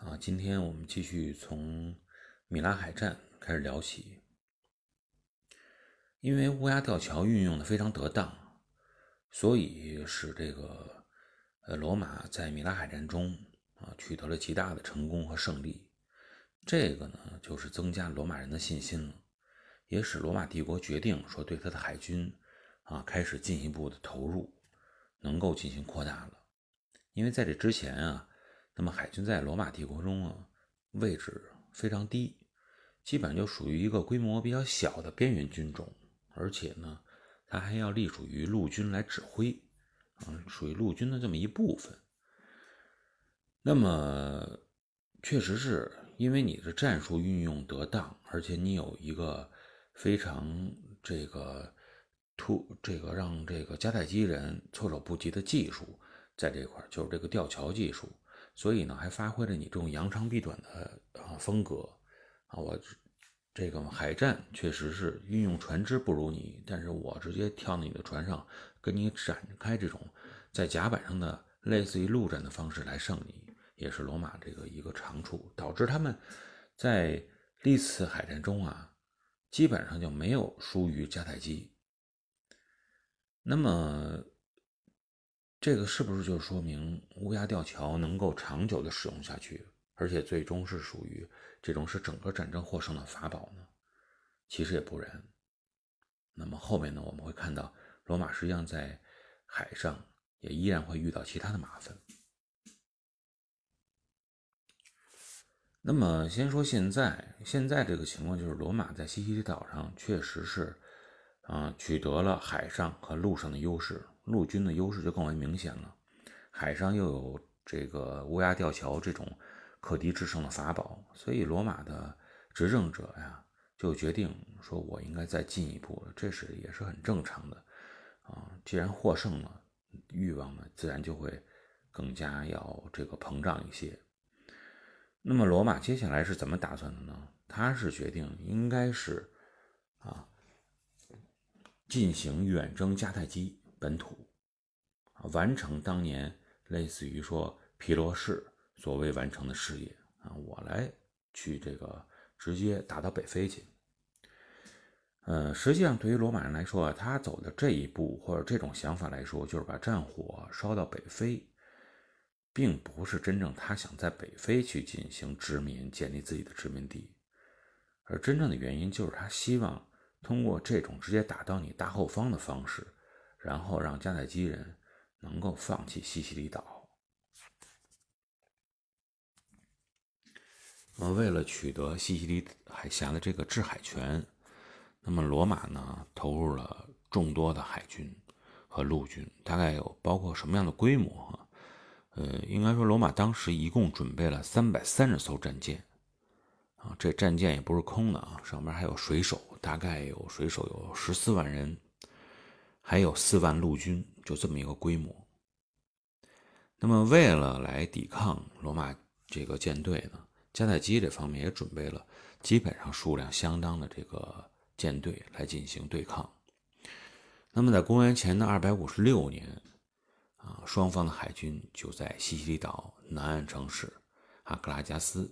啊，今天我们继续从米拉海战开始聊起。因为乌鸦吊桥运用的非常得当，所以使这个呃罗马在米拉海战中啊取得了极大的成功和胜利。这个呢，就是增加罗马人的信心了，也使罗马帝国决定说对他的海军啊开始进一步的投入，能够进行扩大了。因为在这之前啊。那么海军在罗马帝国中啊，位置非常低，基本就属于一个规模比较小的边缘军种，而且呢，它还要隶属于陆军来指挥，啊，属于陆军的这么一部分。那么，确实是因为你的战术运用得当，而且你有一个非常这个突这个让这个迦太基人措手不及的技术，在这块就是这个吊桥技术。所以呢，还发挥了你这种扬长避短的啊风格啊，我这个海战确实是运用船只不如你，但是我直接跳到你的船上，跟你展开这种在甲板上的类似于陆战的方式来胜你，也是罗马这个一个长处，导致他们在历次海战中啊，基本上就没有输于迦太基。那么。这个是不是就说明乌鸦吊桥能够长久的使用下去，而且最终是属于这种是整个战争获胜的法宝呢？其实也不然。那么后面呢，我们会看到罗马实际上在海上也依然会遇到其他的麻烦。那么先说现在，现在这个情况就是罗马在西西里岛上确实是啊取得了海上和陆上的优势。陆军的优势就更为明显了，海上又有这个乌鸦吊桥这种可敌制胜的法宝，所以罗马的执政者呀就决定说，我应该再进一步了，这是也是很正常的啊。既然获胜了，欲望呢自然就会更加要这个膨胀一些。那么罗马接下来是怎么打算的呢？他是决定应该是啊进行远征迦太基。本土啊，完成当年类似于说皮罗士所谓完成的事业啊，我来去这个直接打到北非去。呃，实际上对于罗马人来说，他走的这一步或者这种想法来说，就是把战火烧到北非，并不是真正他想在北非去进行殖民，建立自己的殖民地，而真正的原因就是他希望通过这种直接打到你大后方的方式。然后让迦太基人能够放弃西西里岛。那么，为了取得西西里海峡的这个制海权，那么罗马呢投入了众多的海军和陆军，大概有包括什么样的规模？呃，应该说罗马当时一共准备了三百三十艘战舰啊，这战舰也不是空的啊，上面还有水手，大概有水手有十四万人。还有四万陆军，就这么一个规模。那么，为了来抵抗罗马这个舰队呢，迦太基这方面也准备了基本上数量相当的这个舰队来进行对抗。那么，在公元前的二百五十六年，啊，双方的海军就在西西里岛南岸城市阿克拉加斯，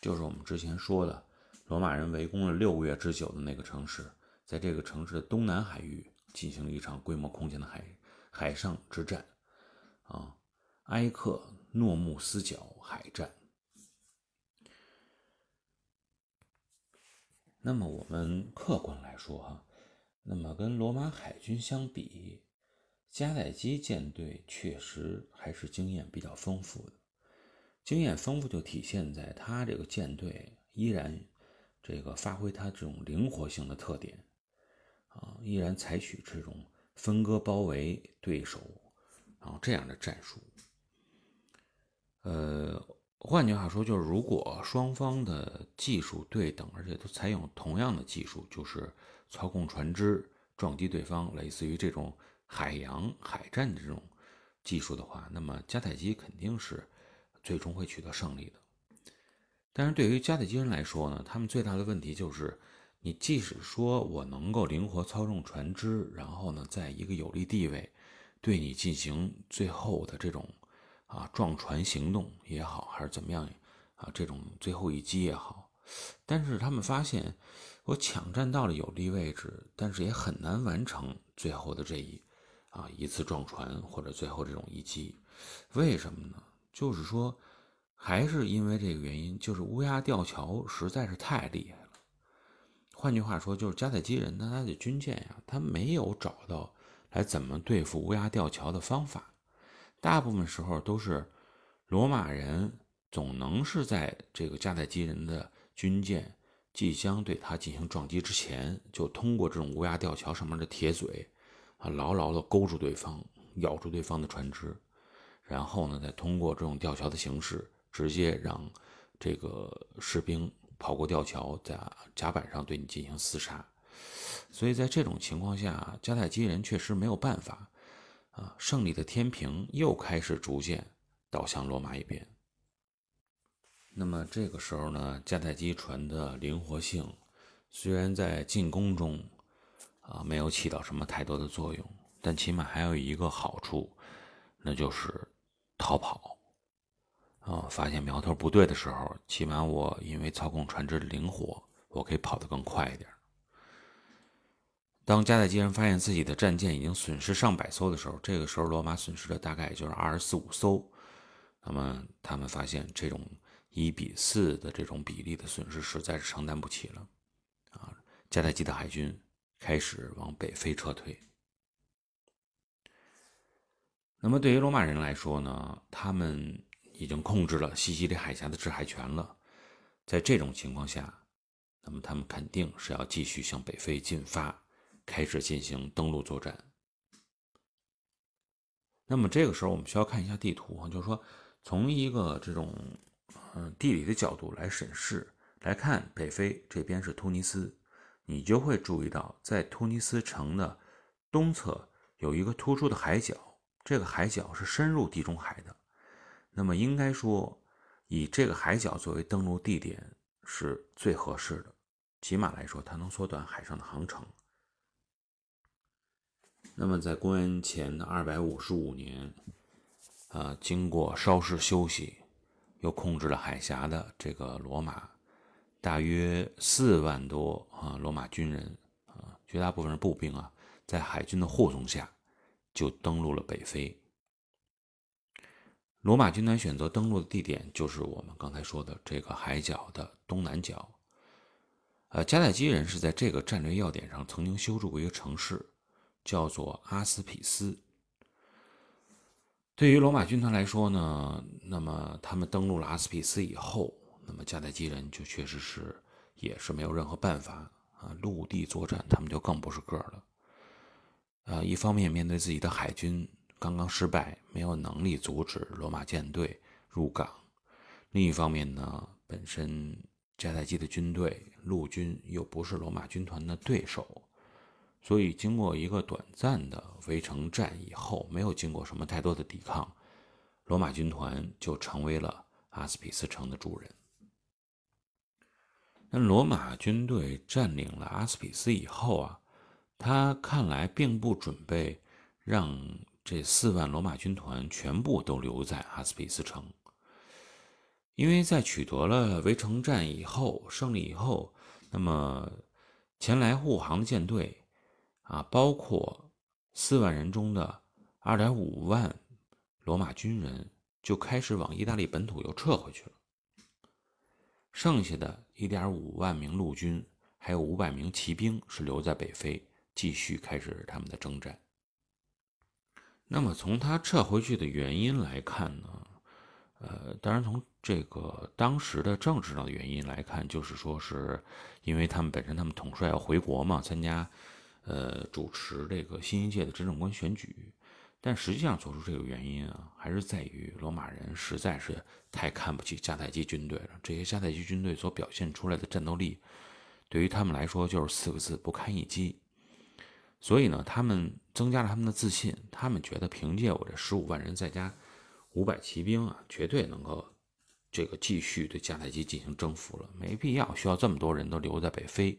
就是我们之前说的罗马人围攻了六个月之久的那个城市，在这个城市的东南海域。进行了一场规模空前的海海上之战，啊，埃克诺穆斯角海战。那么我们客观来说哈，那么跟罗马海军相比，迦太基舰队确实还是经验比较丰富的。经验丰富就体现在他这个舰队依然这个发挥它这种灵活性的特点。啊，依然采取这种分割包围对手，然后这样的战术。呃，换句话说，就是如果双方的技术对等，而且都采用同样的技术，就是操控船只撞击对方，类似于这种海洋海战的这种技术的话，那么迦太基肯定是最终会取得胜利的。但是对于迦太基人来说呢，他们最大的问题就是。你即使说我能够灵活操纵船只，然后呢，在一个有利地位，对你进行最后的这种啊撞船行动也好，还是怎么样啊这种最后一击也好，但是他们发现我抢占到了有利位置，但是也很难完成最后的这一啊一次撞船或者最后这种一击，为什么呢？就是说。还是因为这个原因，就是乌鸦吊桥实在是太厉害。换句话说，就是迦太基人他的军舰呀，他没有找到来怎么对付乌鸦吊桥的方法。大部分时候都是罗马人总能是在这个迦太基人的军舰即将对他进行撞击之前，就通过这种乌鸦吊桥上面的铁嘴啊，牢牢地勾住对方，咬住对方的船只，然后呢，再通过这种吊桥的形式。直接让这个士兵跑过吊桥，在甲板上对你进行厮杀。所以在这种情况下，迦太基人确实没有办法啊。胜利的天平又开始逐渐倒向罗马一边。那么这个时候呢，迦太基船的灵活性虽然在进攻中啊没有起到什么太多的作用，但起码还有一个好处，那就是逃跑。啊，发现苗头不对的时候，起码我因为操控船只灵活，我可以跑得更快一点。当迦太基人发现自己的战舰已经损失上百艘的时候，这个时候罗马损失的大概也就是二十四五艘。那么他们发现这种一比四的这种比例的损失实在是承担不起了。啊，迦太基的海军开始往北非撤退。那么对于罗马人来说呢，他们。已经控制了西西里海峡的制海权了，在这种情况下，那么他们肯定是要继续向北非进发，开始进行登陆作战。那么这个时候，我们需要看一下地图啊，就是说，从一个这种嗯地理的角度来审视来看，北非这边是突尼斯，你就会注意到，在突尼斯城的东侧有一个突出的海角，这个海角是深入地中海的。那么应该说，以这个海角作为登陆地点是最合适的，起码来说，它能缩短海上的航程。那么在公元前的二百五十五年，啊，经过稍事休息，又控制了海峡的这个罗马，大约四万多啊罗马军人啊，绝大部分是步兵啊，在海军的护送下，就登陆了北非。罗马军团选择登陆的地点就是我们刚才说的这个海角的东南角。呃，迦太基人是在这个战略要点上曾经修筑过一个城市，叫做阿斯匹斯。对于罗马军团来说呢，那么他们登陆了阿斯匹斯以后，那么迦太基人就确实是也是没有任何办法啊，陆地作战他们就更不是个儿了。呃，一方面面对自己的海军。刚刚失败，没有能力阻止罗马舰队入港。另一方面呢，本身迦太基的军队陆军又不是罗马军团的对手，所以经过一个短暂的围城战以后，没有经过什么太多的抵抗，罗马军团就成为了阿斯匹斯城的主人。那罗马军队占领了阿斯匹斯以后啊，他看来并不准备让。这四万罗马军团全部都留在阿斯匹斯城，因为在取得了围城战以后胜利以后，那么前来护航的舰队啊，包括四万人中的二点五万罗马军人，就开始往意大利本土又撤回去了。剩下的一点五万名陆军，还有五百名骑兵是留在北非，继续开始他们的征战。那么从他撤回去的原因来看呢，呃，当然从这个当时的政治上的原因来看，就是说是因为他们本身他们统帅要回国嘛，参加呃主持这个新一届的执政官选举，但实际上做出这个原因啊，还是在于罗马人实在是太看不起迦太基军队了。这些迦太基军队所表现出来的战斗力，对于他们来说就是四个字：不堪一击。所以呢，他们增加了他们的自信，他们觉得凭借我这十五万人再加五百骑兵啊，绝对能够这个继续对迦太基进行征服了，没必要需要这么多人都留在北非。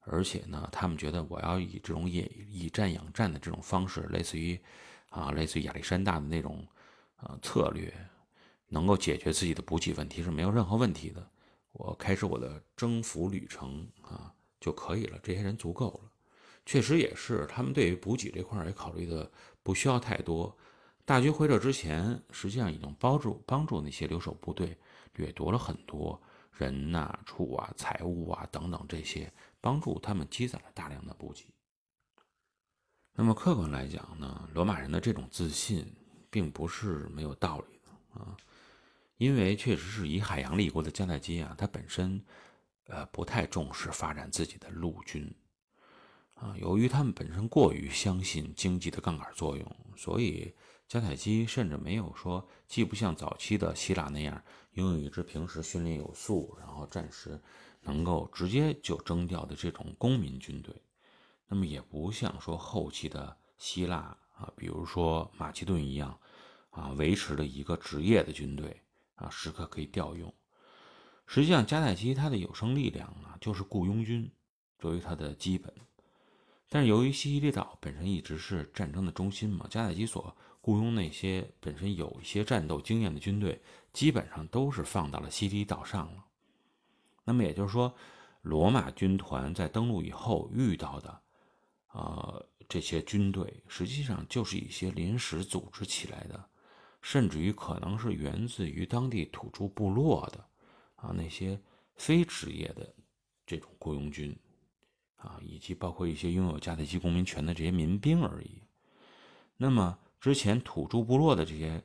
而且呢，他们觉得我要以这种以以战养战的这种方式，类似于啊，类似于亚历山大的那种啊策略，能够解决自己的补给问题是没有任何问题的。我开始我的征服旅程啊就可以了，这些人足够了。确实也是，他们对于补给这块也考虑的不需要太多。大军回撤之前，实际上已经帮助帮助那些留守部队掠夺了很多人呐、畜啊、财物啊等等这些，帮助他们积攒了大量的补给。那么客观来讲呢，罗马人的这种自信并不是没有道理的啊，因为确实是以海洋立国的迦太基啊，他本身呃不太重视发展自己的陆军。啊，由于他们本身过于相信经济的杠杆作用，所以迦太基甚至没有说，既不像早期的希腊那样拥有一支平时训练有素，然后战时能够直接就征调的这种公民军队，那么也不像说后期的希腊啊，比如说马其顿一样，啊，维持了一个职业的军队啊，时刻可以调用。实际上，迦太基它的有生力量啊，就是雇佣军作为它的基本。但是由于西西里岛本身一直是战争的中心嘛，迦太基所雇佣那些本身有一些战斗经验的军队，基本上都是放到了西西里岛上了。那么也就是说，罗马军团在登陆以后遇到的，呃，这些军队实际上就是一些临时组织起来的，甚至于可能是源自于当地土著部落的，啊，那些非职业的这种雇佣军。啊，以及包括一些拥有迦太基公民权的这些民兵而已。那么之前土著部落的这些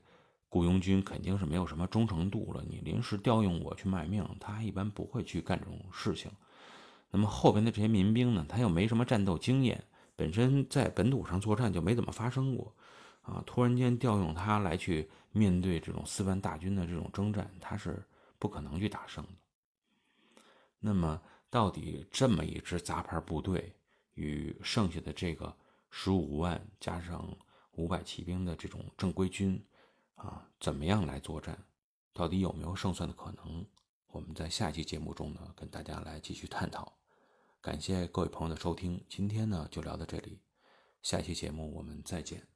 雇佣军肯定是没有什么忠诚度了。你临时调用我去卖命，他一般不会去干这种事情。那么后边的这些民兵呢，他又没什么战斗经验，本身在本土上作战就没怎么发生过。啊，突然间调用他来去面对这种四万大军的这种征战，他是不可能去打胜的。那么。到底这么一支杂牌部队与剩下的这个十五万加上五百骑兵的这种正规军，啊，怎么样来作战？到底有没有胜算的可能？我们在下期节目中呢，跟大家来继续探讨。感谢各位朋友的收听，今天呢就聊到这里，下期节目我们再见。